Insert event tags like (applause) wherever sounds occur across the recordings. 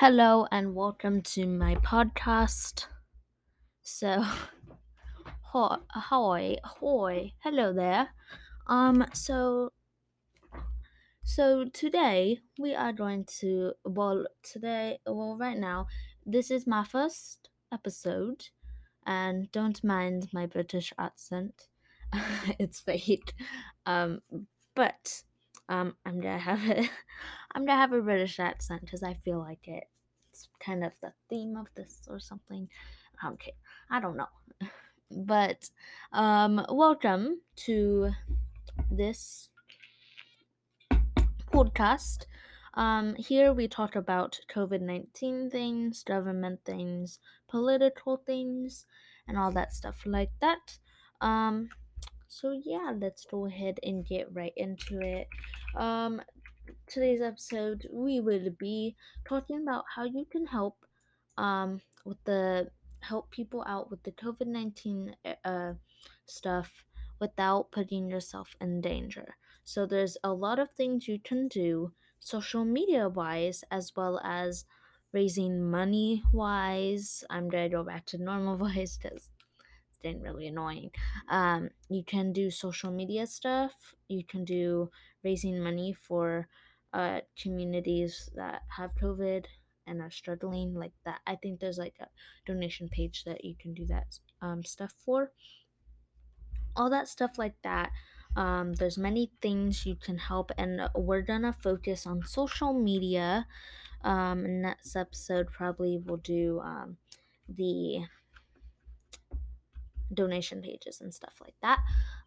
Hello and welcome to my podcast. So, (laughs) hi, hi, hello there. Um, so, so today we are going to well today well right now this is my first episode, and don't mind my British accent. (laughs) it's fake. Um, but um, I'm gonna have it. (laughs) I'm gonna have a British accent because I feel like it. It's kind of the theme of this or something. Okay, I don't know. (laughs) But um, welcome to this podcast. Um, here we talk about COVID 19 things, government things, political things, and all that stuff like that. Um, so yeah, let's go ahead and get right into it. Um, today's episode, we will be talking about how you can help um, with the help people out with the COVID nineteen uh, stuff without putting yourself in danger. So there's a lot of things you can do social media wise as well as raising money wise. I'm gonna go back to normal (laughs) voice because it's really annoying. Um, you can do social media stuff. You can do raising money for uh, communities that have COVID and are struggling like that. I think there's like a donation page that you can do that um, stuff for. All that stuff like that. Um, there's many things you can help, and we're gonna focus on social media. Um, next episode probably will do um, the donation pages and stuff like that.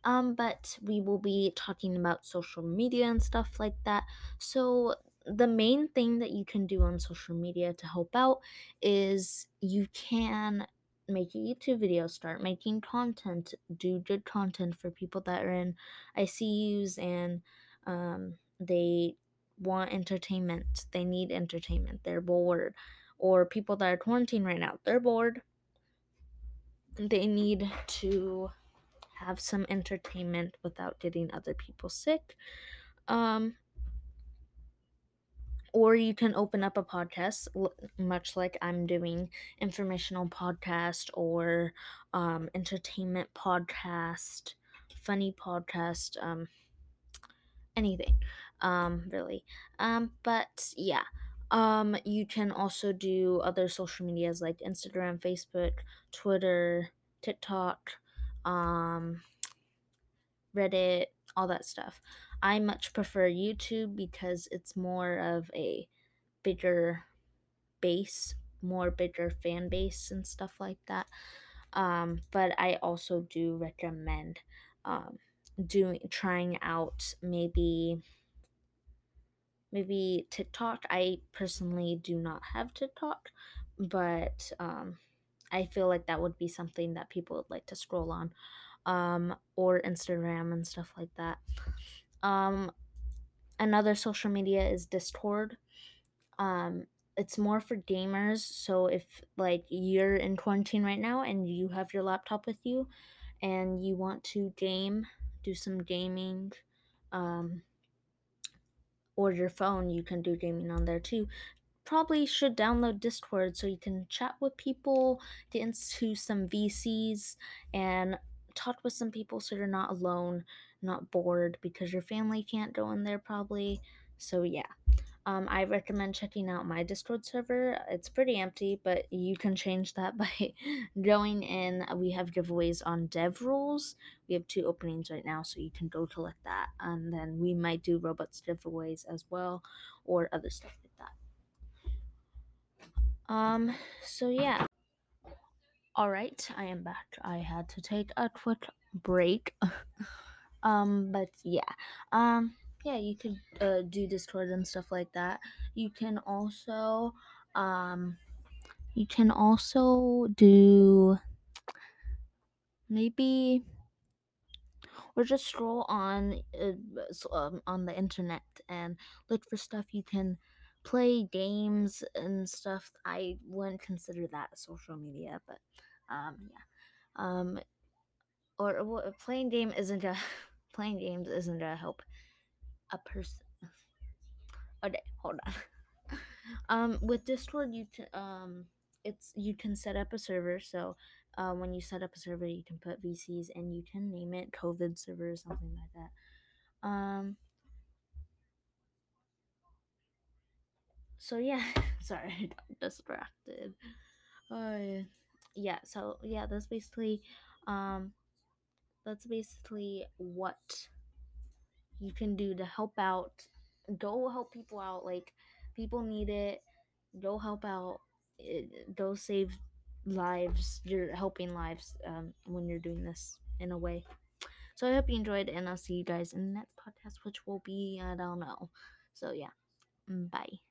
Um, but we will be talking about social media and stuff like that. So, the main thing that you can do on social media to help out is you can make a YouTube video, start making content, do good content for people that are in ICUs and um, they want entertainment. They need entertainment. They're bored. Or people that are quarantined right now, they're bored they need to have some entertainment without getting other people sick. Um, or you can open up a podcast, much like I'm doing, informational podcast or um, entertainment podcast, funny podcast, um, anything, um, really. Um, but yeah. Um, you can also do other social medias like Instagram, Facebook, Twitter, TikTok, um, Reddit, all that stuff. I much prefer YouTube because it's more of a bigger base, more bigger fan base and stuff like that. Um, but I also do recommend um, doing trying out maybe maybe TikTok. I personally do not have TikTok, but um, I feel like that would be something that people would like to scroll on, um, or Instagram and stuff like that. Um, another social media is Discord. Um, it's more for gamers. So if like you're in quarantine right now and you have your laptop with you, and you want to game, do some gaming, um, or your phone, you can do gaming on there too. Probably should download Discord so you can chat with people, get into some VCs, and talk with some people so you're not alone, not bored because your family can't go in there probably. So, yeah. Um, I recommend checking out my Discord server. It's pretty empty, but you can change that (laughs) by going in. We have giveaways on Dev Rules. We have two openings right now, so you can go collect that. And then we might do Robux giveaways as well, or other stuff like that. Um, so yeah. All right, I am back. I had to take a quick break. (laughs) um, but yeah. Um, yeah, you could uh, do Discord and stuff like that. You can also, um, you can also do maybe or just scroll on uh, um, on the internet and look for stuff you can play games and stuff. I wouldn't consider that social media, but um, yeah. Um, or well, playing game isn't a (laughs) playing games isn't a help a person. (laughs) Okay, hold on. (laughs) Um, with Discord, you can um, it's you can set up a server. So, uh, when you set up a server, you can put VCs and you can name it COVID server or something like that. Um. So yeah, (laughs) sorry, I got distracted. Uh, yeah. So yeah, that's basically, um, that's basically what you can do to help out. Go help people out. Like people need it. Go help out. Go save lives. You're helping lives um, when you're doing this in a way. So I hope you enjoyed, and I'll see you guys in the next podcast, which will be I don't know. So yeah, mm, bye.